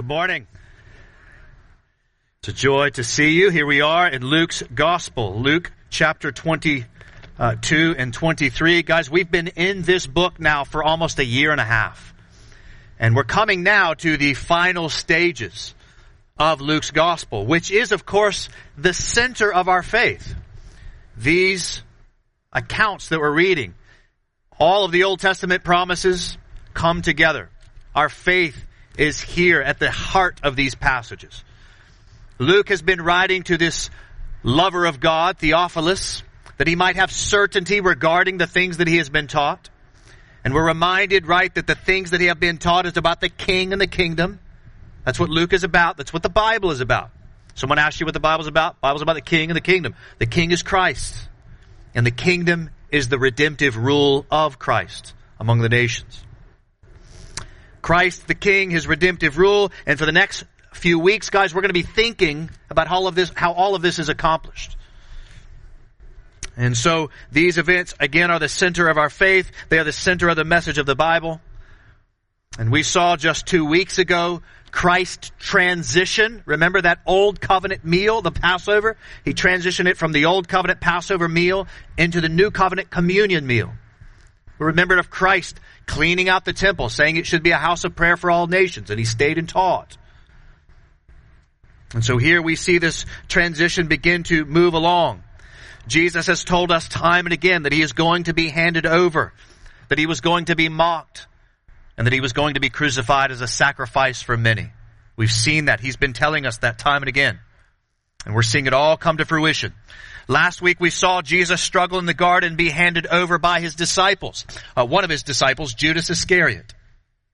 Good morning. It's a joy to see you. Here we are in Luke's Gospel, Luke chapter 22 and 23. Guys, we've been in this book now for almost a year and a half. And we're coming now to the final stages of Luke's Gospel, which is, of course, the center of our faith. These accounts that we're reading, all of the Old Testament promises come together. Our faith is here at the heart of these passages. Luke has been writing to this lover of God, Theophilus, that he might have certainty regarding the things that he has been taught. And we're reminded, right, that the things that he have been taught is about the king and the kingdom. That's what Luke is about. That's what the Bible is about. Someone asks you what the Bible's about. Bible's about the king and the kingdom. The king is Christ. And the kingdom is the redemptive rule of Christ among the nations. Christ the King, His redemptive rule, and for the next few weeks, guys, we're going to be thinking about all of this, how all of this is accomplished. And so these events, again, are the center of our faith. They are the center of the message of the Bible. And we saw just two weeks ago Christ transition. Remember that old covenant meal, the Passover? He transitioned it from the old covenant Passover meal into the new covenant communion meal. Remembered of Christ cleaning out the temple, saying it should be a house of prayer for all nations, and he stayed and taught. And so here we see this transition begin to move along. Jesus has told us time and again that he is going to be handed over, that he was going to be mocked, and that he was going to be crucified as a sacrifice for many. We've seen that. He's been telling us that time and again. And we're seeing it all come to fruition. Last week we saw Jesus struggle in the garden be handed over by his disciples. Uh, one of his disciples, Judas Iscariot.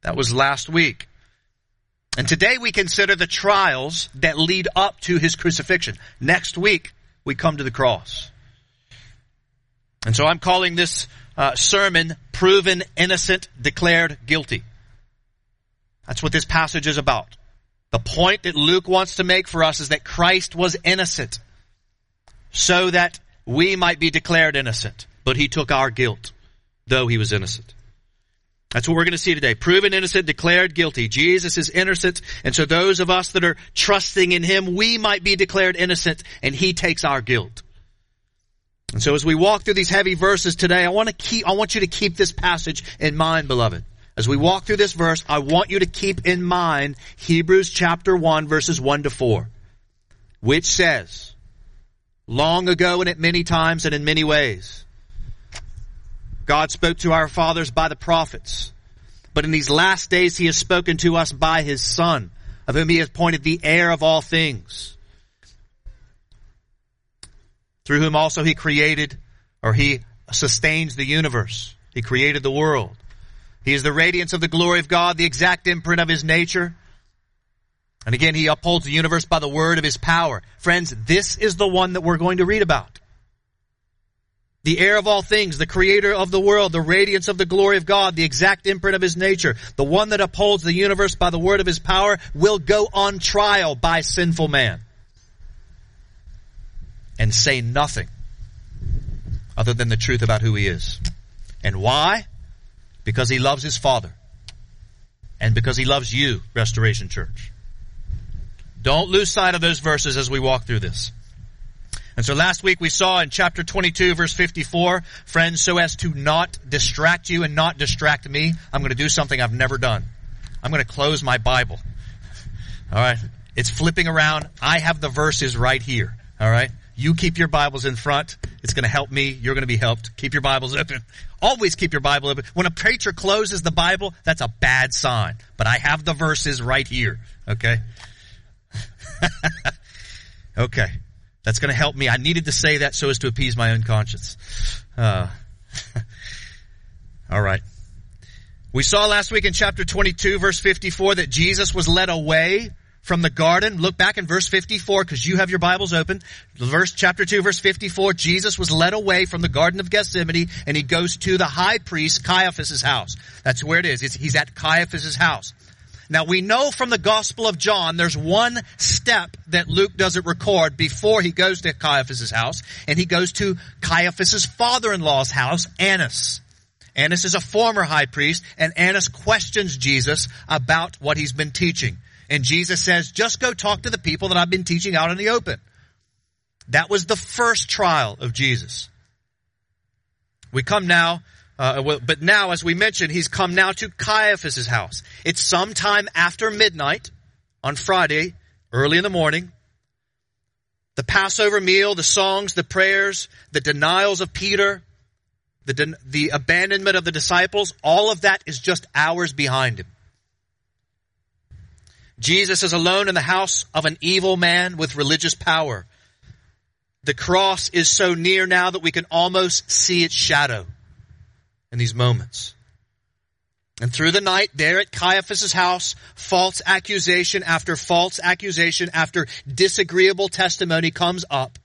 That was last week. And today we consider the trials that lead up to his crucifixion. Next week we come to the cross. And so I'm calling this uh, sermon proven innocent, declared guilty. That's what this passage is about. The point that Luke wants to make for us is that Christ was innocent so that we might be declared innocent. But he took our guilt, though he was innocent. That's what we're going to see today. Proven innocent, declared guilty. Jesus is innocent, and so those of us that are trusting in him, we might be declared innocent, and he takes our guilt. And so as we walk through these heavy verses today, I want to keep, I want you to keep this passage in mind, beloved. As we walk through this verse, I want you to keep in mind Hebrews chapter 1 verses 1 to 4, which says, long ago and at many times and in many ways. God spoke to our fathers by the prophets, but in these last days he has spoken to us by his son, of whom he has appointed the heir of all things, through whom also he created, or he sustains the universe. He created the world. He is the radiance of the glory of God, the exact imprint of his nature, and again, he upholds the universe by the word of his power. Friends, this is the one that we're going to read about. The heir of all things, the creator of the world, the radiance of the glory of God, the exact imprint of his nature, the one that upholds the universe by the word of his power will go on trial by sinful man. And say nothing other than the truth about who he is. And why? Because he loves his father. And because he loves you, Restoration Church. Don't lose sight of those verses as we walk through this. And so last week we saw in chapter 22 verse 54, friends, so as to not distract you and not distract me, I'm going to do something I've never done. I'm going to close my Bible. All right. It's flipping around. I have the verses right here. All right. You keep your Bibles in front. It's going to help me. You're going to be helped. Keep your Bibles open. Always keep your Bible open. When a preacher closes the Bible, that's a bad sign. But I have the verses right here. Okay. okay. That's going to help me. I needed to say that so as to appease my own conscience. Uh, all right. We saw last week in chapter 22 verse 54 that Jesus was led away from the garden. Look back in verse 54 because you have your Bibles open. Verse chapter 2 verse 54, Jesus was led away from the garden of Gethsemane and he goes to the high priest Caiaphas' house. That's where it is. It's, he's at Caiaphas' house. Now we know from the Gospel of John there's one step that Luke doesn't record before he goes to Caiaphas' house, and he goes to Caiaphas' father-in-law's house, Annas. Annas is a former high priest, and Annas questions Jesus about what he's been teaching. And Jesus says, just go talk to the people that I've been teaching out in the open. That was the first trial of Jesus. We come now, uh, but now, as we mentioned, he's come now to Caiaphas' house. It's sometime after midnight on Friday, early in the morning. The Passover meal, the songs, the prayers, the denials of Peter, the, the abandonment of the disciples, all of that is just hours behind him. Jesus is alone in the house of an evil man with religious power. The cross is so near now that we can almost see its shadow in these moments. And through the night, there at Caiaphas' house, false accusation after false accusation after disagreeable testimony comes up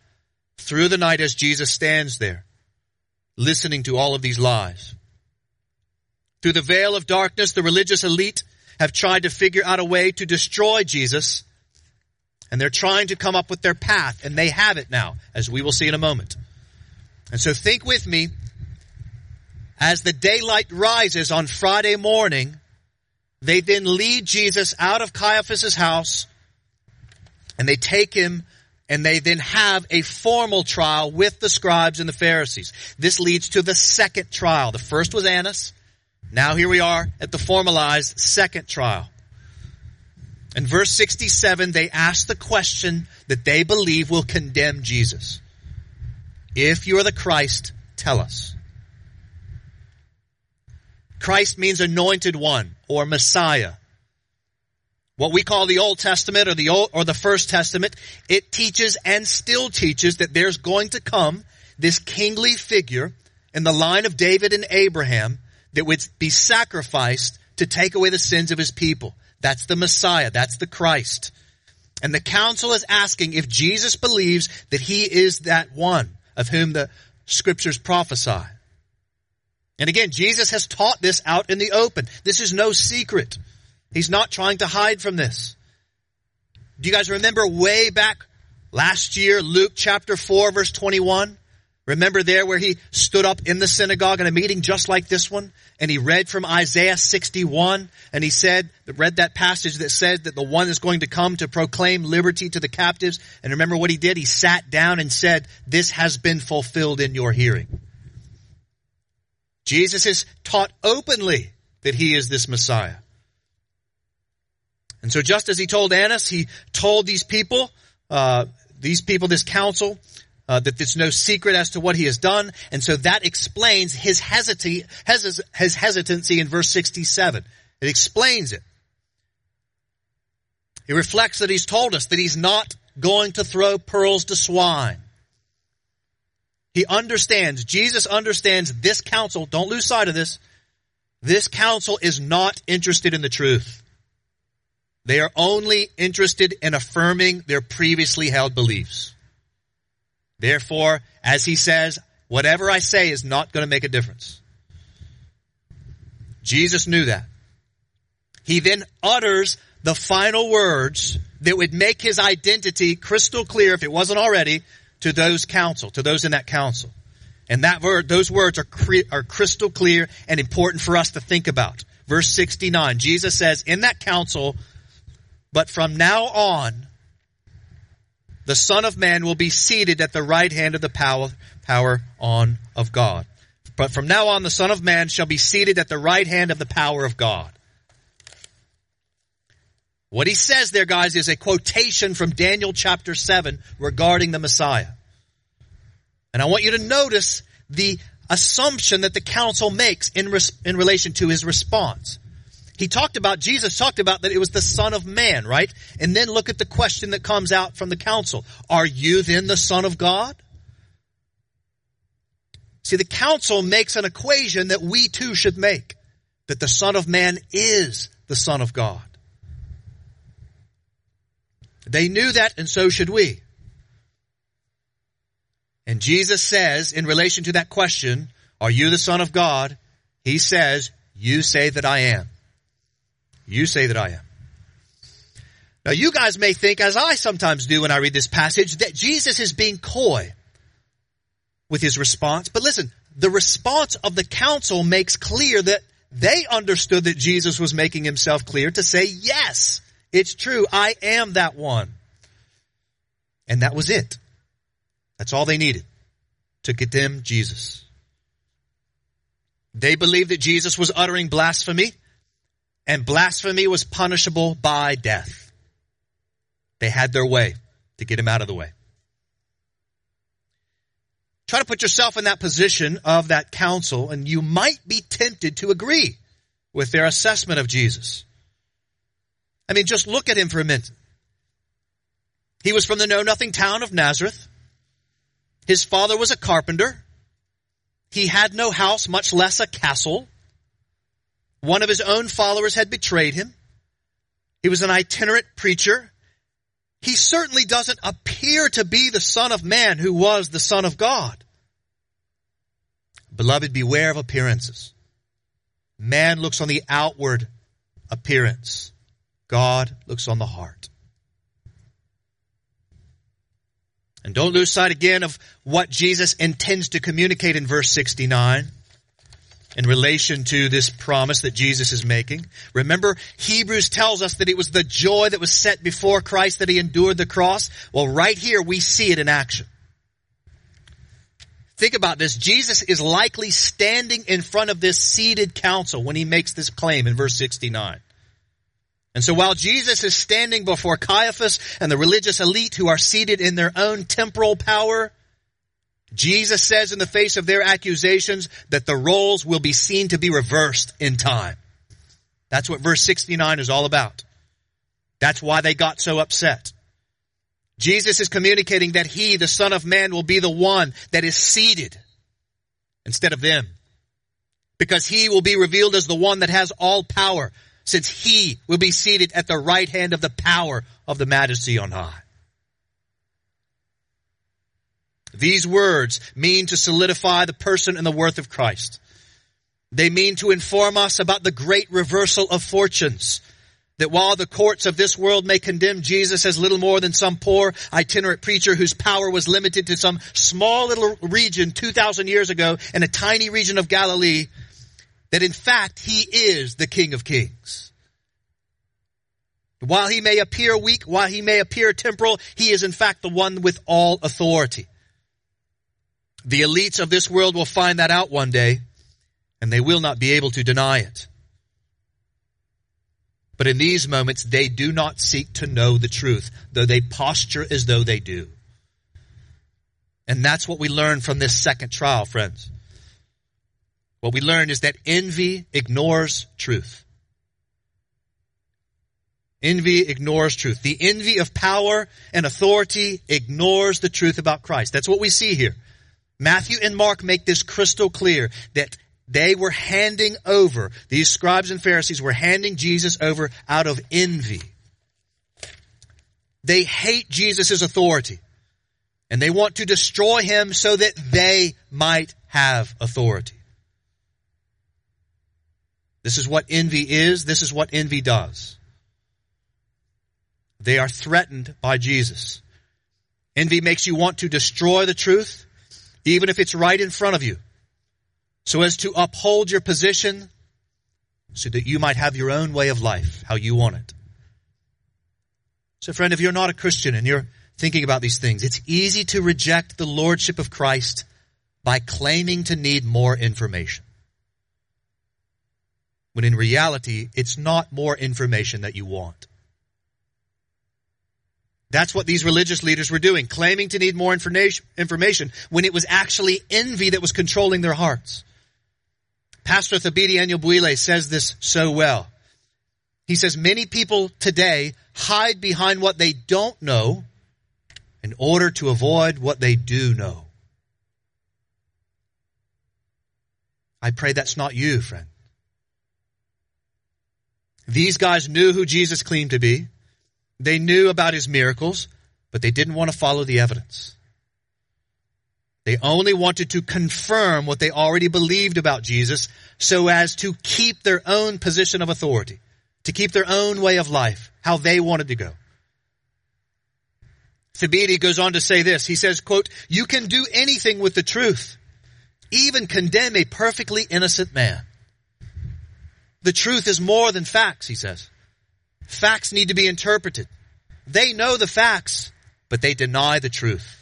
through the night as Jesus stands there, listening to all of these lies. Through the veil of darkness, the religious elite have tried to figure out a way to destroy Jesus, and they're trying to come up with their path, and they have it now, as we will see in a moment. And so think with me, as the daylight rises on Friday morning, they then lead Jesus out of Caiaphas' house, and they take him and they then have a formal trial with the scribes and the Pharisees. This leads to the second trial. The first was Annas. Now here we are at the formalized second trial. In verse 67, they ask the question that they believe will condemn Jesus. If you are the Christ, tell us. Christ means anointed one or Messiah. What we call the Old Testament or the Old, or the First Testament, it teaches and still teaches that there's going to come this kingly figure in the line of David and Abraham that would be sacrificed to take away the sins of his people. That's the Messiah. That's the Christ. And the council is asking if Jesus believes that he is that one of whom the scriptures prophesy. And again, Jesus has taught this out in the open. This is no secret. He's not trying to hide from this. Do you guys remember way back last year, Luke chapter 4 verse 21? Remember there where he stood up in the synagogue in a meeting just like this one and he read from Isaiah 61 and he said, read that passage that said that the one is going to come to proclaim liberty to the captives. And remember what he did? He sat down and said, this has been fulfilled in your hearing. Jesus has taught openly that he is this Messiah. And so just as he told Annas, he told these people, uh, these people, this council, uh, that there's no secret as to what he has done, and so that explains his hesitancy, his hesitancy in verse 67. It explains it. It reflects that he's told us that he's not going to throw pearls to swine. He understands, Jesus understands this council, don't lose sight of this, this council is not interested in the truth. They are only interested in affirming their previously held beliefs. Therefore, as he says, whatever I say is not going to make a difference. Jesus knew that. He then utters the final words that would make his identity crystal clear, if it wasn't already, to those council, to those in that council. And that word, those words are, are crystal clear and important for us to think about. Verse 69, Jesus says, in that council, but from now on, the Son of Man will be seated at the right hand of the power, power on of God. But from now on, the Son of Man shall be seated at the right hand of the power of God. What he says there, guys, is a quotation from Daniel chapter 7 regarding the Messiah. And I want you to notice the assumption that the council makes in, res- in relation to his response. He talked about, Jesus talked about that it was the Son of Man, right? And then look at the question that comes out from the council. Are you then the Son of God? See, the council makes an equation that we too should make. That the Son of Man is the Son of God. They knew that and so should we. And Jesus says, in relation to that question, are you the Son of God? He says, you say that I am. You say that I am. Now you guys may think, as I sometimes do when I read this passage, that Jesus is being coy with his response. But listen, the response of the council makes clear that they understood that Jesus was making himself clear to say yes. It's true. I am that one. And that was it. That's all they needed to condemn Jesus. They believed that Jesus was uttering blasphemy and blasphemy was punishable by death. They had their way to get him out of the way. Try to put yourself in that position of that council and you might be tempted to agree with their assessment of Jesus. I mean, just look at him for a minute. He was from the know nothing town of Nazareth. His father was a carpenter. He had no house, much less a castle. One of his own followers had betrayed him. He was an itinerant preacher. He certainly doesn't appear to be the son of man who was the son of God. Beloved, beware of appearances. Man looks on the outward appearance. God looks on the heart. And don't lose sight again of what Jesus intends to communicate in verse 69 in relation to this promise that Jesus is making. Remember, Hebrews tells us that it was the joy that was set before Christ that he endured the cross. Well, right here we see it in action. Think about this. Jesus is likely standing in front of this seated council when he makes this claim in verse 69. And so while Jesus is standing before Caiaphas and the religious elite who are seated in their own temporal power, Jesus says in the face of their accusations that the roles will be seen to be reversed in time. That's what verse 69 is all about. That's why they got so upset. Jesus is communicating that he, the son of man, will be the one that is seated instead of them. Because he will be revealed as the one that has all power since he will be seated at the right hand of the power of the majesty on high. These words mean to solidify the person and the worth of Christ. They mean to inform us about the great reversal of fortunes. That while the courts of this world may condemn Jesus as little more than some poor itinerant preacher whose power was limited to some small little region 2,000 years ago in a tiny region of Galilee, that in fact he is the King of Kings. While he may appear weak, while he may appear temporal, he is in fact the one with all authority. The elites of this world will find that out one day, and they will not be able to deny it. But in these moments, they do not seek to know the truth, though they posture as though they do. And that's what we learn from this second trial, friends. What we learn is that envy ignores truth. Envy ignores truth. The envy of power and authority ignores the truth about Christ. That's what we see here. Matthew and Mark make this crystal clear that they were handing over, these scribes and Pharisees were handing Jesus over out of envy. They hate Jesus' authority. And they want to destroy him so that they might have authority. This is what envy is. This is what envy does. They are threatened by Jesus. Envy makes you want to destroy the truth, even if it's right in front of you, so as to uphold your position, so that you might have your own way of life, how you want it. So friend, if you're not a Christian and you're thinking about these things, it's easy to reject the Lordship of Christ by claiming to need more information when in reality, it's not more information that you want. That's what these religious leaders were doing, claiming to need more information when it was actually envy that was controlling their hearts. Pastor Thabiti Anyabwile says this so well. He says, many people today hide behind what they don't know in order to avoid what they do know. I pray that's not you, friend. These guys knew who Jesus claimed to be. They knew about his miracles, but they didn't want to follow the evidence. They only wanted to confirm what they already believed about Jesus so as to keep their own position of authority, to keep their own way of life, how they wanted to go. Thabiti goes on to say this. He says, quote, you can do anything with the truth, even condemn a perfectly innocent man. The truth is more than facts, he says. Facts need to be interpreted. They know the facts, but they deny the truth.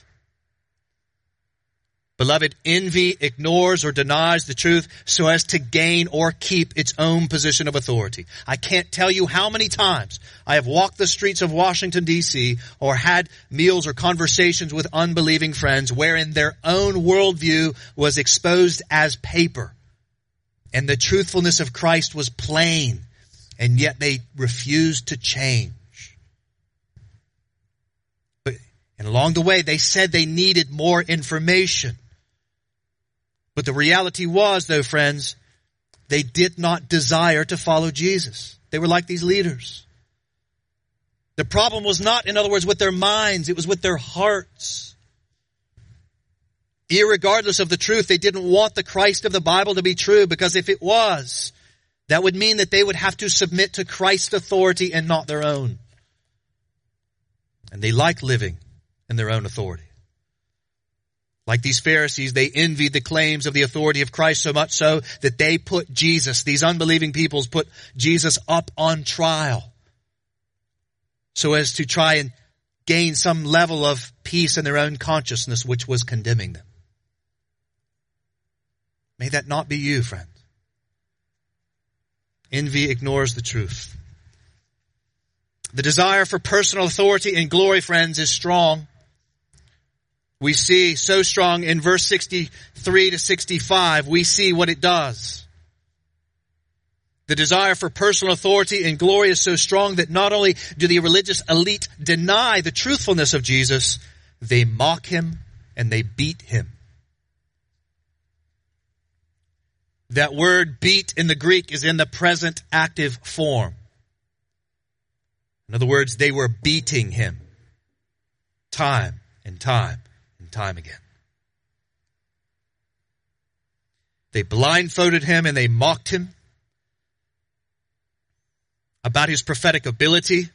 Beloved, envy ignores or denies the truth so as to gain or keep its own position of authority. I can't tell you how many times I have walked the streets of Washington DC or had meals or conversations with unbelieving friends wherein their own worldview was exposed as paper and the truthfulness of Christ was plain and yet they refused to change. But, and along the way they said they needed more information. But the reality was, though, friends, they did not desire to follow Jesus. They were like these leaders. The problem was not, in other words, with their minds, it was with their hearts. Irregardless of the truth, they didn't want the Christ of the Bible to be true because if it was, that would mean that they would have to submit to Christ's authority and not their own. And they like living in their own authority. Like these Pharisees, they envied the claims of the authority of Christ so much so that they put Jesus, these unbelieving peoples put Jesus up on trial so as to try and gain some level of peace in their own consciousness which was condemning them. May that not be you, friend. Envy ignores the truth. The desire for personal authority and glory, friends, is strong we see so strong in verse 63 to 65, we see what it does. The desire for personal authority and glory is so strong that not only do the religious elite deny the truthfulness of Jesus, they mock him and they beat him. That word beat in the Greek is in the present active form. In other words, they were beating him time and time and time again. They blindfolded him and they mocked him about his prophetic ability.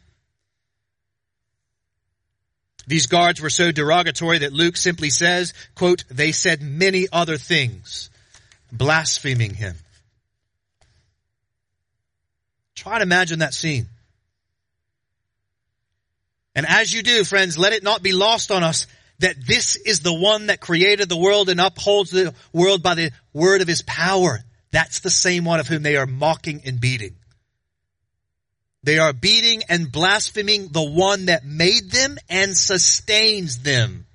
These guards were so derogatory that Luke simply says, quote, they said many other things, blaspheming him. Try to imagine that scene. And as you do, friends, let it not be lost on us that this is the one that created the world and upholds the world by the word of his power. That's the same one of whom they are mocking and beating. They are beating and blaspheming the one that made them and sustains them.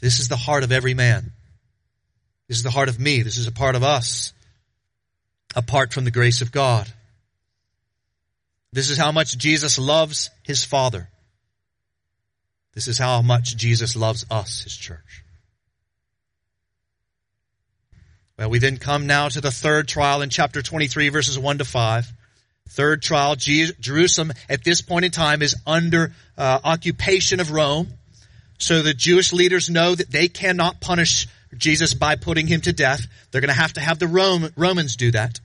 This is the heart of every man. This is the heart of me. This is a part of us. Apart from the grace of God. This is how much Jesus loves his Father. This is how much Jesus loves us, his church. Well, we then come now to the third trial in chapter 23 verses 1 to 5. Third trial, Jerusalem at this point in time is under uh, occupation of Rome. So the Jewish leaders know that they cannot punish Jesus by putting him to death. They're going to have to have the Rome, Romans do that,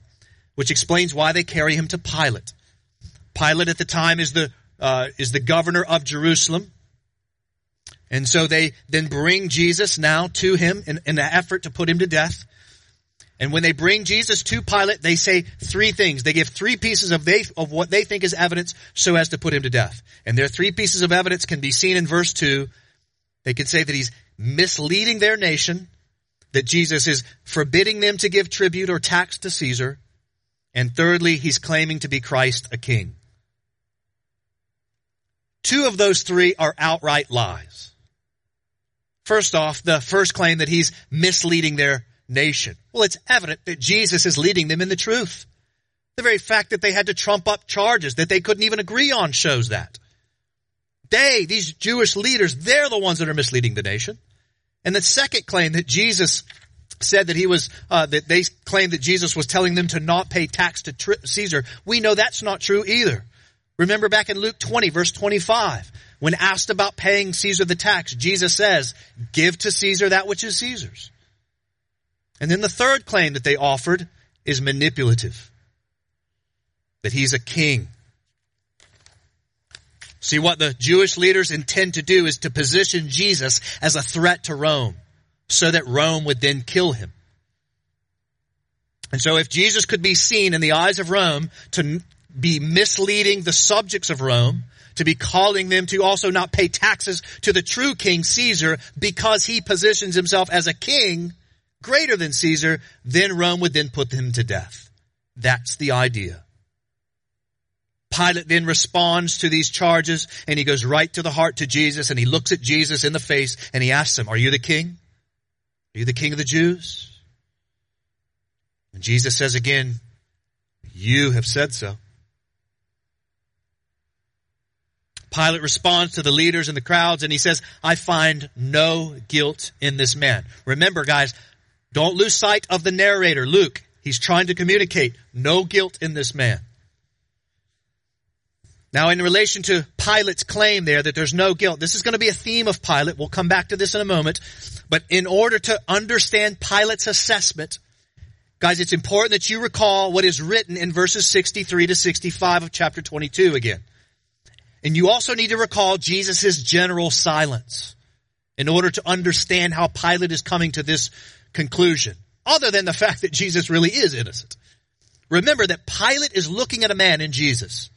which explains why they carry him to Pilate. Pilate at the time is the uh, is the governor of Jerusalem. And so they then bring Jesus now to him in, in the effort to put him to death. And when they bring Jesus to Pilate, they say three things. They give three pieces of, they, of what they think is evidence so as to put him to death. And their three pieces of evidence can be seen in verse 2. They can say that he's misleading their nation, that Jesus is forbidding them to give tribute or tax to Caesar, and thirdly, he's claiming to be Christ a king. Two of those three are outright lies. First off, the first claim that he's misleading their nation. Well, it's evident that Jesus is leading them in the truth. The very fact that they had to trump up charges that they couldn't even agree on shows that. They, these Jewish leaders, they're the ones that are misleading the nation. And the second claim that Jesus said that he was, uh, that they claimed that Jesus was telling them to not pay tax to tri- Caesar. We know that's not true either. Remember back in Luke 20 verse 25. When asked about paying Caesar the tax, Jesus says, give to Caesar that which is Caesar's. And then the third claim that they offered is manipulative. That he's a king. See, what the Jewish leaders intend to do is to position Jesus as a threat to Rome so that Rome would then kill him. And so if Jesus could be seen in the eyes of Rome to be misleading the subjects of Rome, to be calling them to also not pay taxes to the true king Caesar because he positions himself as a king greater than Caesar, then Rome would then put him to death. That's the idea. Pilate then responds to these charges and he goes right to the heart to Jesus and he looks at Jesus in the face and he asks him, are you the king? Are you the king of the Jews? And Jesus says again, you have said so. Pilate responds to the leaders and the crowds and he says, I find no guilt in this man. Remember guys, don't lose sight of the narrator, Luke. He's trying to communicate no guilt in this man. Now, in relation to Pilate's claim there that there's no guilt, this is going to be a theme of Pilate. We'll come back to this in a moment. But in order to understand Pilate's assessment, guys, it's important that you recall what is written in verses 63 to 65 of chapter 22 again. And you also need to recall Jesus' general silence in order to understand how Pilate is coming to this conclusion, other than the fact that Jesus really is innocent. Remember that Pilate is looking at a man in Jesus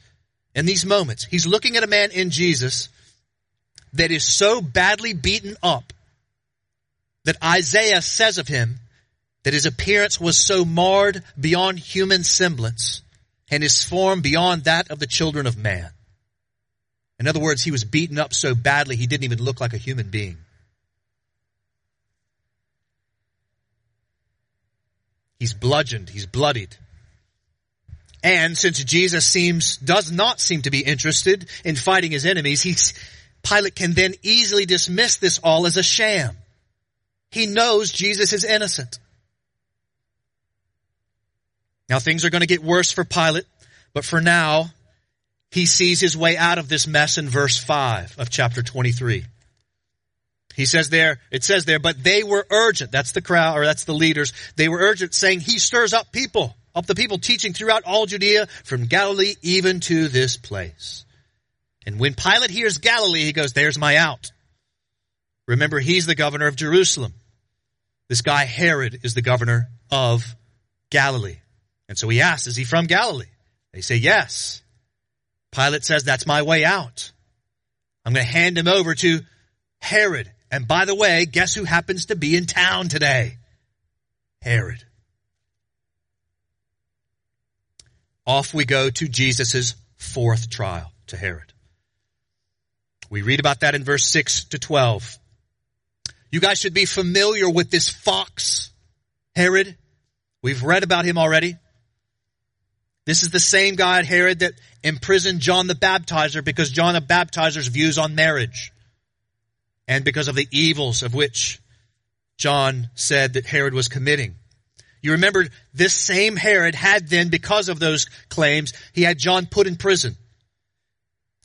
in these moments. He's looking at a man in Jesus that is so badly beaten up that Isaiah says of him that his appearance was so marred beyond human semblance and his form beyond that of the children of man. In other words, he was beaten up so badly he didn't even look like a human being. He's bludgeoned, he's bloodied. And since Jesus seems, does not seem to be interested in fighting his enemies, he's, Pilate can then easily dismiss this all as a sham. He knows Jesus is innocent. Now things are going to get worse for Pilate, but for now, he sees his way out of this mess in verse 5 of chapter 23. He says there, it says there, but they were urgent. That's the crowd, or that's the leaders. They were urgent saying, he stirs up people of the people teaching throughout all Judea from Galilee even to this place. And when Pilate hears Galilee, he goes, there's my out. Remember, he's the governor of Jerusalem. This guy Herod is the governor of Galilee. And so he asks, is he from Galilee? They say yes. Pilate says, that's my way out. I'm going to hand him over to Herod. And by the way, guess who happens to be in town today? Herod. Off we go to Jesus' fourth trial to Herod. We read about that in verse 6 to 12. You guys should be familiar with this fox, Herod. We've read about him already. This is the same guy, Herod, that imprisoned John the Baptizer because John the Baptizer's views on marriage and because of the evils of which John said that Herod was committing. You remember this same Herod had then, because of those claims, he had John put in prison.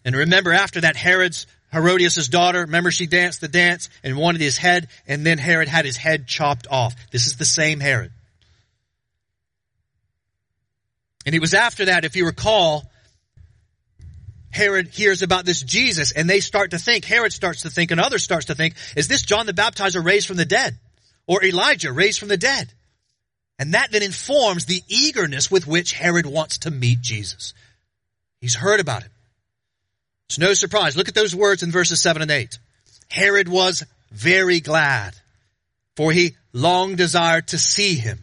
And remember after that, Herod's, Herodias' daughter, remember she danced the dance and wanted his head, and then Herod had his head chopped off. This is the same Herod. And it was after that, if you recall, Herod hears about this Jesus and they start to think, Herod starts to think and others starts to think, is this John the Baptizer raised from the dead? Or Elijah raised from the dead? And that then informs the eagerness with which Herod wants to meet Jesus. He's heard about him. It's no surprise. Look at those words in verses 7 and 8. Herod was very glad, for he long desired to see him.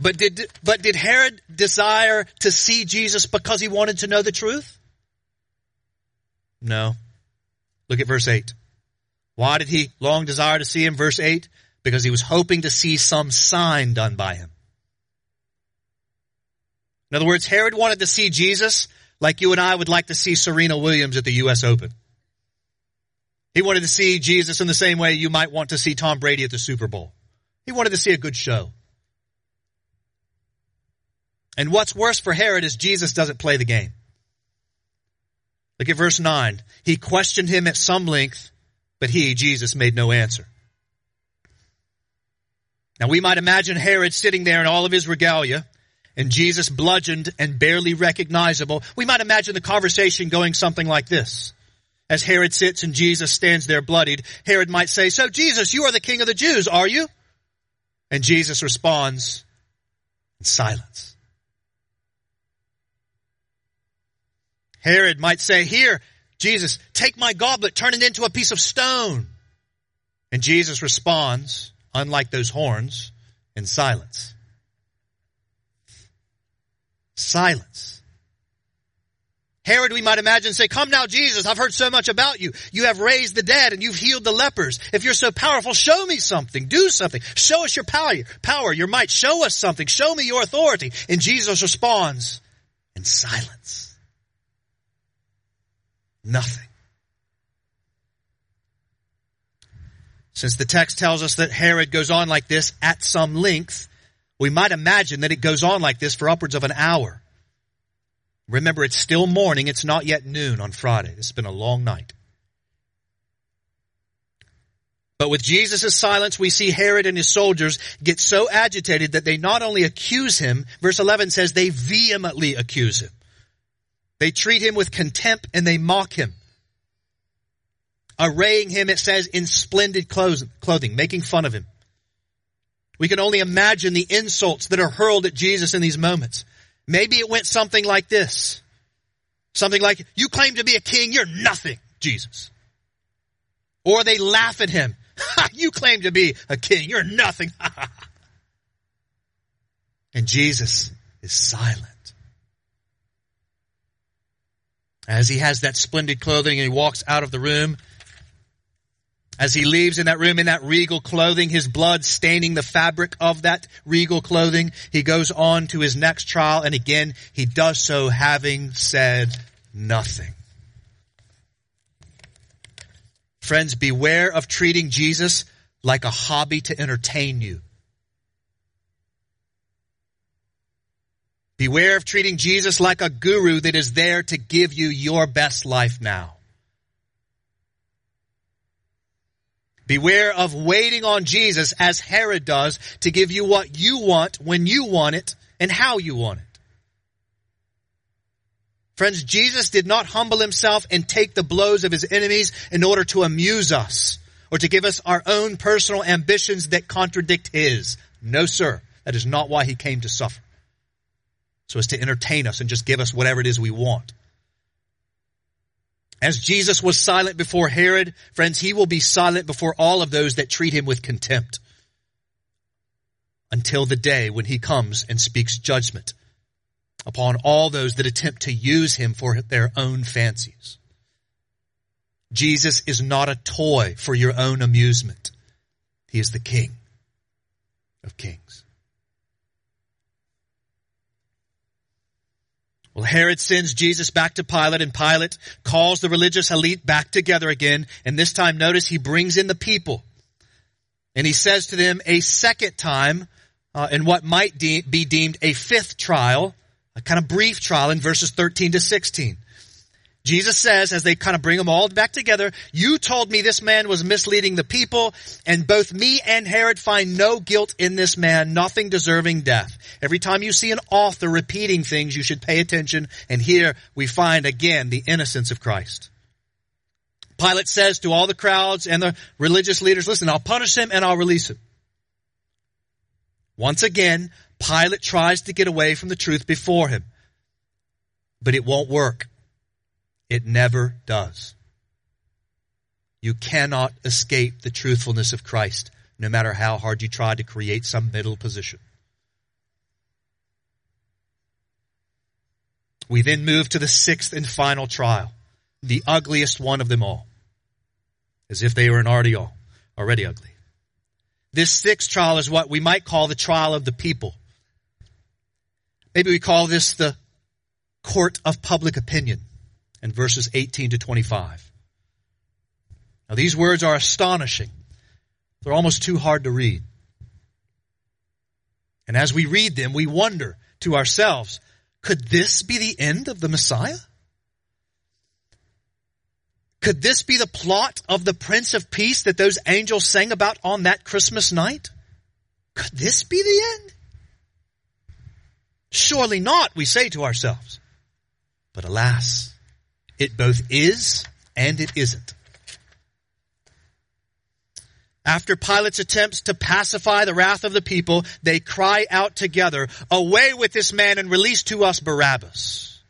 But did, but did Herod desire to see Jesus because he wanted to know the truth? No. Look at verse 8. Why did he long desire to see him? Verse 8 because he was hoping to see some sign done by him. In other words, Herod wanted to see Jesus like you and I would like to see Serena Williams at the U.S. Open. He wanted to see Jesus in the same way you might want to see Tom Brady at the Super Bowl. He wanted to see a good show. And what's worse for Herod is Jesus doesn't play the game. Look at verse 9. He questioned him at some length, but he, Jesus, made no answer. Now we might imagine Herod sitting there in all of his regalia and Jesus bludgeoned and barely recognizable. We might imagine the conversation going something like this. As Herod sits and Jesus stands there bloodied, Herod might say, so Jesus, you are the king of the Jews, are you? And Jesus responds in silence. Herod might say, Here, Jesus, take my goblet, turn it into a piece of stone. And Jesus responds, unlike those horns, in silence. Silence. Herod, we might imagine, say, come now, Jesus, I've heard so much about you. You have raised the dead and you've healed the lepers. If you're so powerful, show me something. Do something. Show us your power, power, your might. Show us something. Show me your authority. And Jesus responds in silence. Nothing. Since the text tells us that Herod goes on like this at some length, we might imagine that it goes on like this for upwards of an hour. Remember, it's still morning. It's not yet noon on Friday. It's been a long night. But with Jesus' silence, we see Herod and his soldiers get so agitated that they not only accuse him, verse 11 says they vehemently accuse him. They treat him with contempt and they mock him. Arraying him, it says, in splendid clothing, making fun of him. We can only imagine the insults that are hurled at Jesus in these moments. Maybe it went something like this. Something like, you claim to be a king, you're nothing, Jesus. Or they laugh at him. you claim to be a king, you're nothing. and Jesus is silent. As he has that splendid clothing and he walks out of the room, as he leaves in that room in that regal clothing, his blood staining the fabric of that regal clothing, he goes on to his next trial and again he does so having said nothing. Friends, beware of treating Jesus like a hobby to entertain you. Beware of treating Jesus like a guru that is there to give you your best life now. Beware of waiting on Jesus as Herod does to give you what you want when you want it and how you want it. Friends, Jesus did not humble himself and take the blows of his enemies in order to amuse us or to give us our own personal ambitions that contradict his. No, sir. That is not why he came to suffer. So as to entertain us and just give us whatever it is we want. As Jesus was silent before Herod, friends, he will be silent before all of those that treat him with contempt until the day when he comes and speaks judgment upon all those that attempt to use him for their own fancies. Jesus is not a toy for your own amusement. He is the King of kings. Well, Herod sends Jesus back to Pilate and Pilate calls the religious elite back together again. And this time, notice he brings in the people. And he says to them a second time, uh, in what might de- be deemed a fifth trial, a kind of brief trial in verses 13 to 16. Jesus says, as they kind of bring them all back together, you told me this man was misleading the people, and both me and Herod find no guilt in this man, nothing deserving death. Every time you see an author repeating things, you should pay attention, and here we find again the innocence of Christ. Pilate says to all the crowds and the religious leaders, listen, I'll punish him and I'll release him. Once again, Pilate tries to get away from the truth before him, but it won't work. It never does. You cannot escape the truthfulness of Christ, no matter how hard you try to create some middle position. We then move to the sixth and final trial, the ugliest one of them all, as if they were an already already ugly. This sixth trial is what we might call the trial of the people. Maybe we call this the court of public opinion and verses 18 to 25. Now these words are astonishing. They're almost too hard to read. And as we read them, we wonder to ourselves, could this be the end of the Messiah? Could this be the plot of the Prince of Peace that those angels sang about on that Christmas night? Could this be the end? Surely not, we say to ourselves. But alas, it both is and it isn't. After Pilate's attempts to pacify the wrath of the people, they cry out together, away with this man and release to us Barabbas.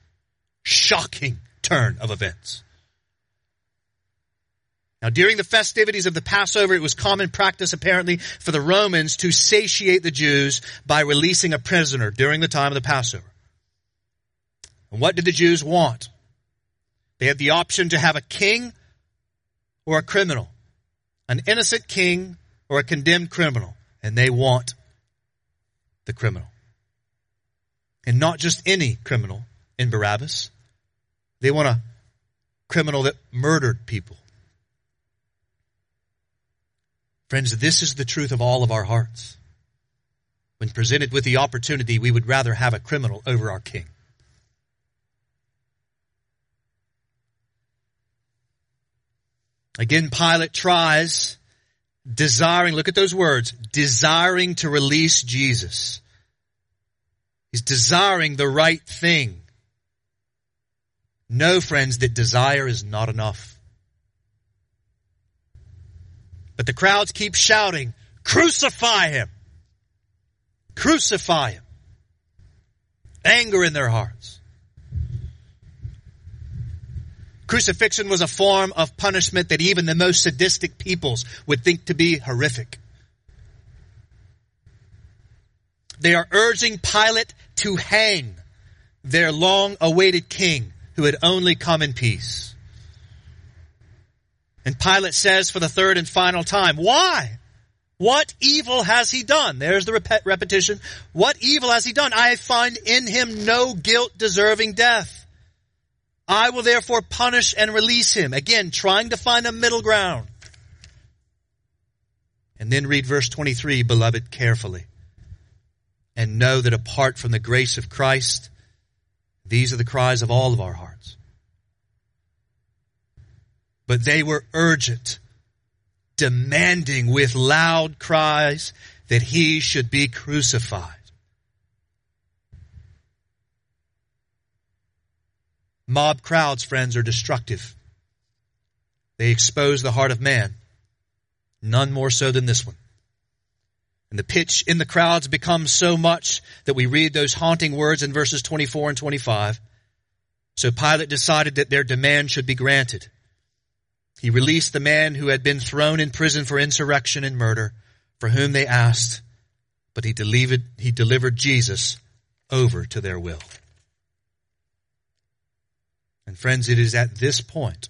Shocking turn of events. Now, during the festivities of the Passover, it was common practice, apparently, for the Romans to satiate the Jews by releasing a prisoner during the time of the Passover. And what did the Jews want? They had the option to have a king or a criminal an innocent king or a condemned criminal, and they want the criminal. And not just any criminal in Barabbas. They want a criminal that murdered people. Friends, this is the truth of all of our hearts. When presented with the opportunity, we would rather have a criminal over our king. Again, Pilate tries, desiring, look at those words, desiring to release Jesus. He's desiring the right thing. No, friends, that desire is not enough. But the crowds keep shouting, crucify him! Crucify him! Anger in their hearts. Crucifixion was a form of punishment that even the most sadistic peoples would think to be horrific. They are urging Pilate to hang their long awaited king who had only come in peace. And Pilate says for the third and final time, why? What evil has he done? There's the rep- repetition. What evil has he done? I find in him no guilt deserving death. I will therefore punish and release him. Again, trying to find a middle ground. And then read verse 23, beloved, carefully. And know that apart from the grace of Christ, these are the cries of all of our hearts. But they were urgent, demanding with loud cries that he should be crucified. Mob crowds, friends, are destructive. They expose the heart of man. None more so than this one. And the pitch in the crowds becomes so much that we read those haunting words in verses 24 and 25. So Pilate decided that their demand should be granted. He released the man who had been thrown in prison for insurrection and murder, for whom they asked, but he delivered, he delivered Jesus over to their will. And friends, it is at this point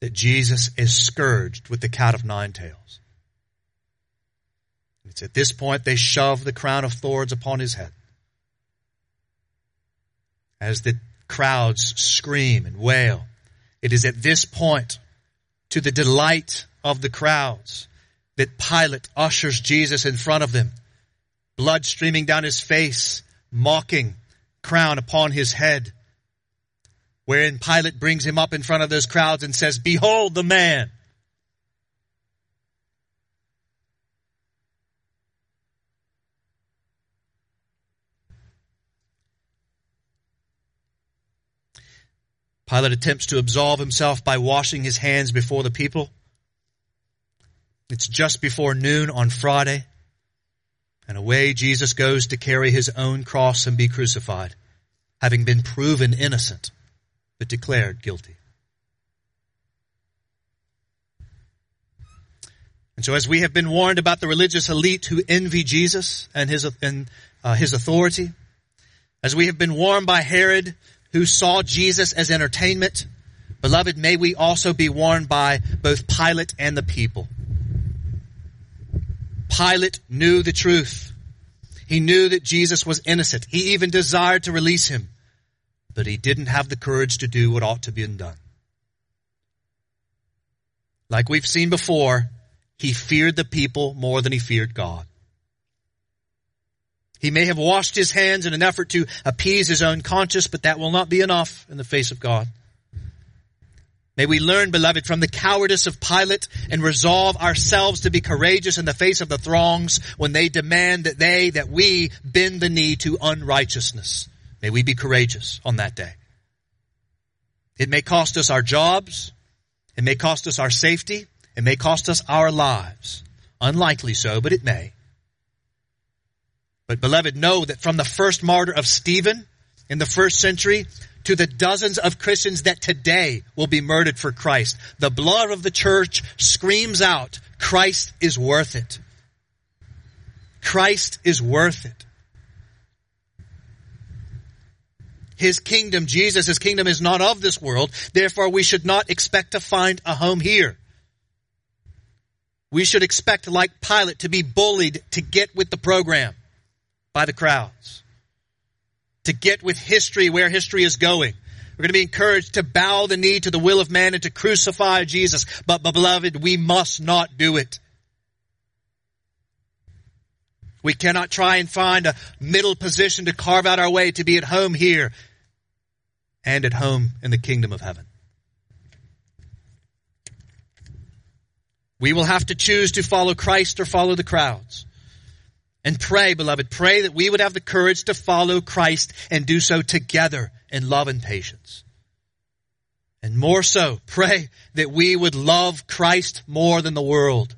that Jesus is scourged with the cat of nine tails. It's at this point they shove the crown of thorns upon his head. As the crowds scream and wail, it is at this point, to the delight of the crowds, that Pilate ushers Jesus in front of them, blood streaming down his face, mocking, crown upon his head wherein Pilate brings him up in front of those crowds and says, Behold the man. Pilate attempts to absolve himself by washing his hands before the people. It's just before noon on Friday, and away Jesus goes to carry his own cross and be crucified, having been proven innocent but declared guilty. And so as we have been warned about the religious elite who envy Jesus and his, and, uh, his authority, as we have been warned by Herod who saw Jesus as entertainment, beloved, may we also be warned by both Pilate and the people. Pilate knew the truth. He knew that Jesus was innocent. He even desired to release him but he didn't have the courage to do what ought to be done. Like we've seen before, he feared the people more than he feared God. He may have washed his hands in an effort to appease his own conscience, but that will not be enough in the face of God. May we learn, beloved, from the cowardice of Pilate and resolve ourselves to be courageous in the face of the throngs when they demand that they, that we bend the knee to unrighteousness. May we be courageous on that day. It may cost us our jobs. It may cost us our safety. It may cost us our lives. Unlikely so, but it may. But beloved, know that from the first martyr of Stephen in the first century to the dozens of Christians that today will be murdered for Christ, the blood of the church screams out, Christ is worth it. Christ is worth it. His kingdom, Jesus' his kingdom is not of this world. Therefore, we should not expect to find a home here. We should expect, like Pilate, to be bullied to get with the program by the crowds. To get with history where history is going. We're going to be encouraged to bow the knee to the will of man and to crucify Jesus. But beloved, we must not do it. We cannot try and find a middle position to carve out our way to be at home here and at home in the kingdom of heaven. We will have to choose to follow Christ or follow the crowds. And pray, beloved, pray that we would have the courage to follow Christ and do so together in love and patience. And more so, pray that we would love Christ more than the world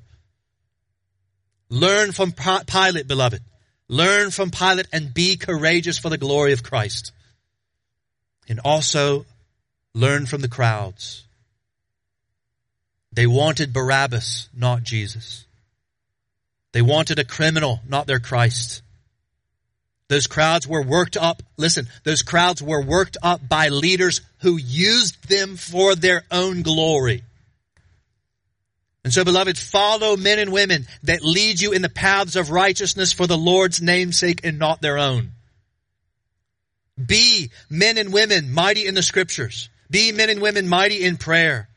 Learn from Pilate, beloved. Learn from Pilate and be courageous for the glory of Christ. And also learn from the crowds. They wanted Barabbas, not Jesus. They wanted a criminal, not their Christ. Those crowds were worked up, listen, those crowds were worked up by leaders who used them for their own glory. And so, beloved, follow men and women that lead you in the paths of righteousness for the Lord's namesake and not their own. Be men and women mighty in the scriptures. Be men and women mighty in prayer.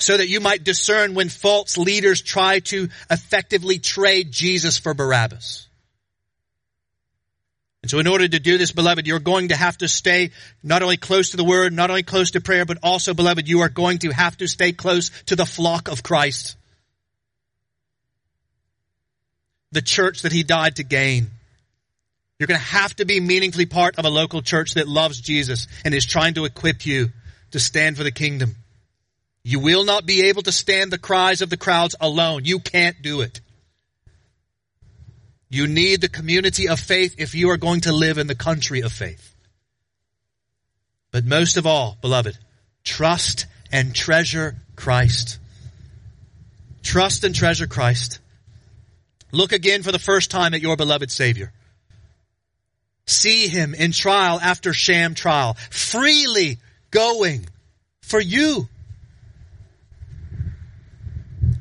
So that you might discern when false leaders try to effectively trade Jesus for Barabbas. And so in order to do this, beloved, you're going to have to stay not only close to the word, not only close to prayer, but also, beloved, you are going to have to stay close to the flock of Christ. The church that he died to gain. You're going to have to be meaningfully part of a local church that loves Jesus and is trying to equip you to stand for the kingdom. You will not be able to stand the cries of the crowds alone. You can't do it. You need the community of faith if you are going to live in the country of faith. But most of all, beloved, trust and treasure Christ. Trust and treasure Christ. Look again for the first time at your beloved Savior. See Him in trial after sham trial, freely going for you.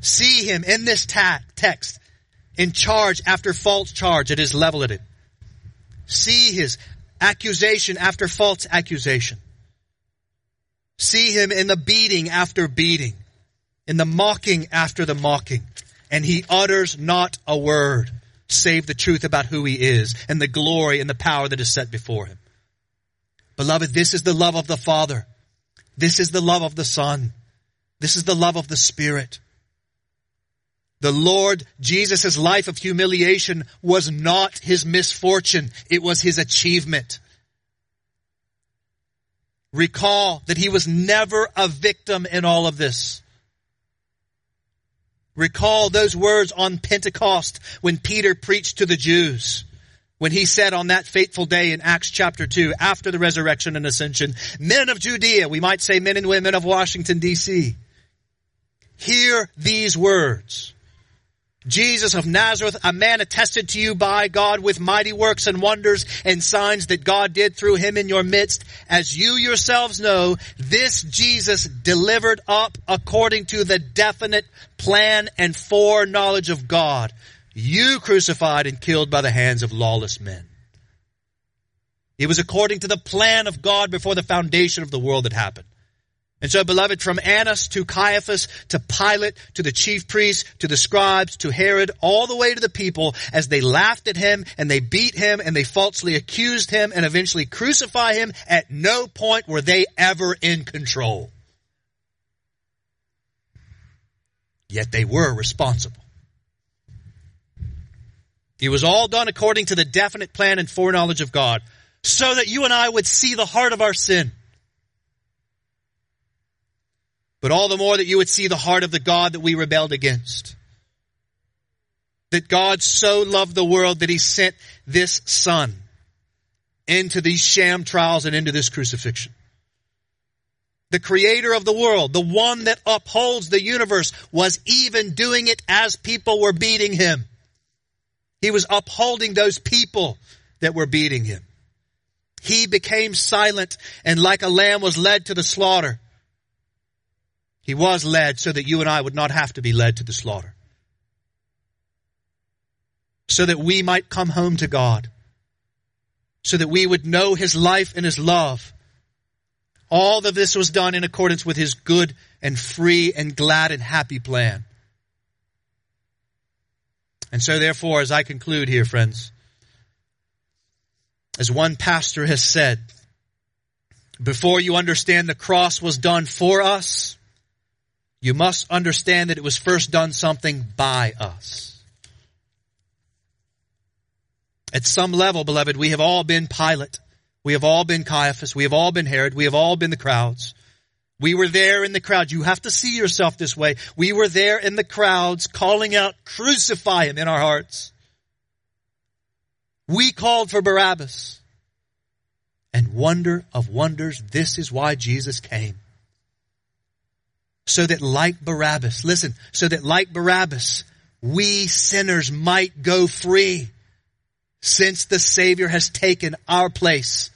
See Him in this ta- text in charge after false charge that is leveled at him. See his accusation after false accusation. See him in the beating after beating, in the mocking after the mocking, and he utters not a word save the truth about who he is and the glory and the power that is set before him. Beloved, this is the love of the Father. This is the love of the Son. This is the love of the Spirit. The Lord Jesus' life of humiliation was not his misfortune. It was his achievement. Recall that he was never a victim in all of this. Recall those words on Pentecost when Peter preached to the Jews. When he said on that fateful day in Acts chapter 2, after the resurrection and ascension, men of Judea, we might say men and women of Washington DC, hear these words. Jesus of Nazareth, a man attested to you by God with mighty works and wonders and signs that God did through him in your midst. As you yourselves know, this Jesus delivered up according to the definite plan and foreknowledge of God. You crucified and killed by the hands of lawless men. It was according to the plan of God before the foundation of the world had happened. And so, beloved, from Annas to Caiaphas to Pilate to the chief priests to the scribes to Herod, all the way to the people, as they laughed at him and they beat him and they falsely accused him and eventually crucify him, at no point were they ever in control. Yet they were responsible. It was all done according to the definite plan and foreknowledge of God, so that you and I would see the heart of our sin but all the more that you would see the heart of the God that we rebelled against. That God so loved the world that he sent this son into these sham trials and into this crucifixion. The creator of the world, the one that upholds the universe, was even doing it as people were beating him. He was upholding those people that were beating him. He became silent and like a lamb was led to the slaughter. He was led so that you and I would not have to be led to the slaughter. So that we might come home to God. So that we would know His life and His love. All of this was done in accordance with His good and free and glad and happy plan. And so therefore, as I conclude here, friends, as one pastor has said, before you understand the cross was done for us, you must understand that it was first done something by us. At some level, beloved, we have all been Pilate. We have all been Caiaphas. We have all been Herod. We have all been the crowds. We were there in the crowd. You have to see yourself this way. We were there in the crowds calling out, crucify him in our hearts. We called for Barabbas. And wonder of wonders, this is why Jesus came. So that like Barabbas, listen, so that like Barabbas, we sinners might go free since the Savior has taken our place.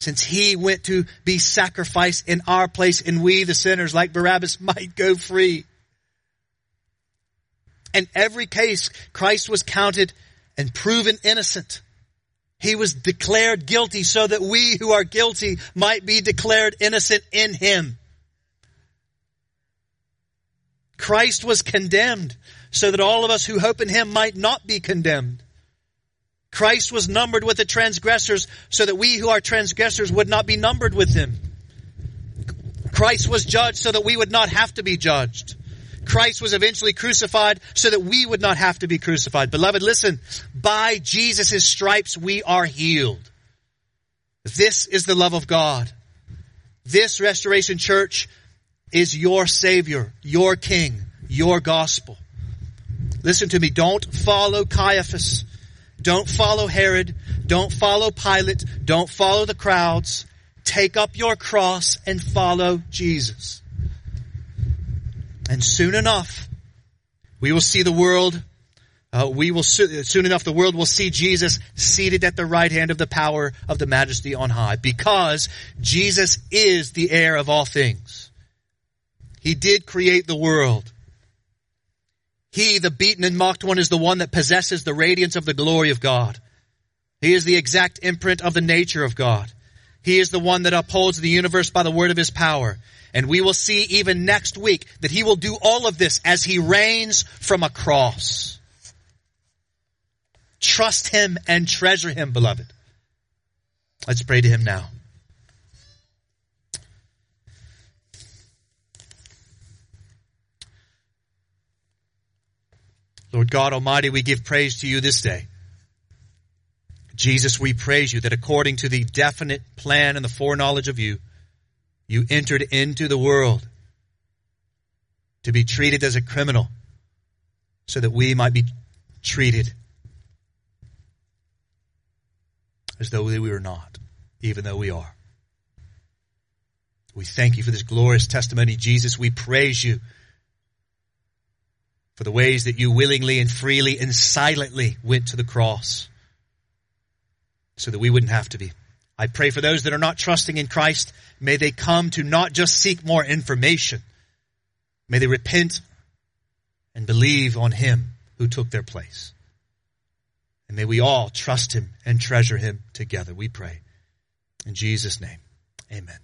Since He went to be sacrificed in our place and we, the sinners, like Barabbas, might go free. In every case, Christ was counted and proven innocent. He was declared guilty so that we who are guilty might be declared innocent in Him. Christ was condemned so that all of us who hope in Him might not be condemned. Christ was numbered with the transgressors so that we who are transgressors would not be numbered with Him. Christ was judged so that we would not have to be judged. Christ was eventually crucified so that we would not have to be crucified. Beloved, listen, by Jesus' stripes we are healed. This is the love of God. This restoration church is your savior, your king, your gospel. Listen to me. Don't follow Caiaphas. Don't follow Herod. Don't follow Pilate. Don't follow the crowds. Take up your cross and follow Jesus. And soon enough, we will see the world, uh, we will soon enough the world will see Jesus seated at the right hand of the power of the majesty on high because Jesus is the heir of all things. He did create the world. He, the beaten and mocked one, is the one that possesses the radiance of the glory of God. He is the exact imprint of the nature of God. He is the one that upholds the universe by the word of his power. And we will see even next week that he will do all of this as he reigns from a cross. Trust him and treasure him, beloved. Let's pray to him now. Lord God Almighty, we give praise to you this day. Jesus, we praise you that according to the definite plan and the foreknowledge of you, you entered into the world to be treated as a criminal so that we might be treated as though we were not, even though we are. We thank you for this glorious testimony, Jesus. We praise you for the ways that you willingly and freely and silently went to the cross so that we wouldn't have to be. I pray for those that are not trusting in Christ. May they come to not just seek more information. May they repent and believe on Him who took their place. And may we all trust Him and treasure Him together, we pray. In Jesus' name, amen.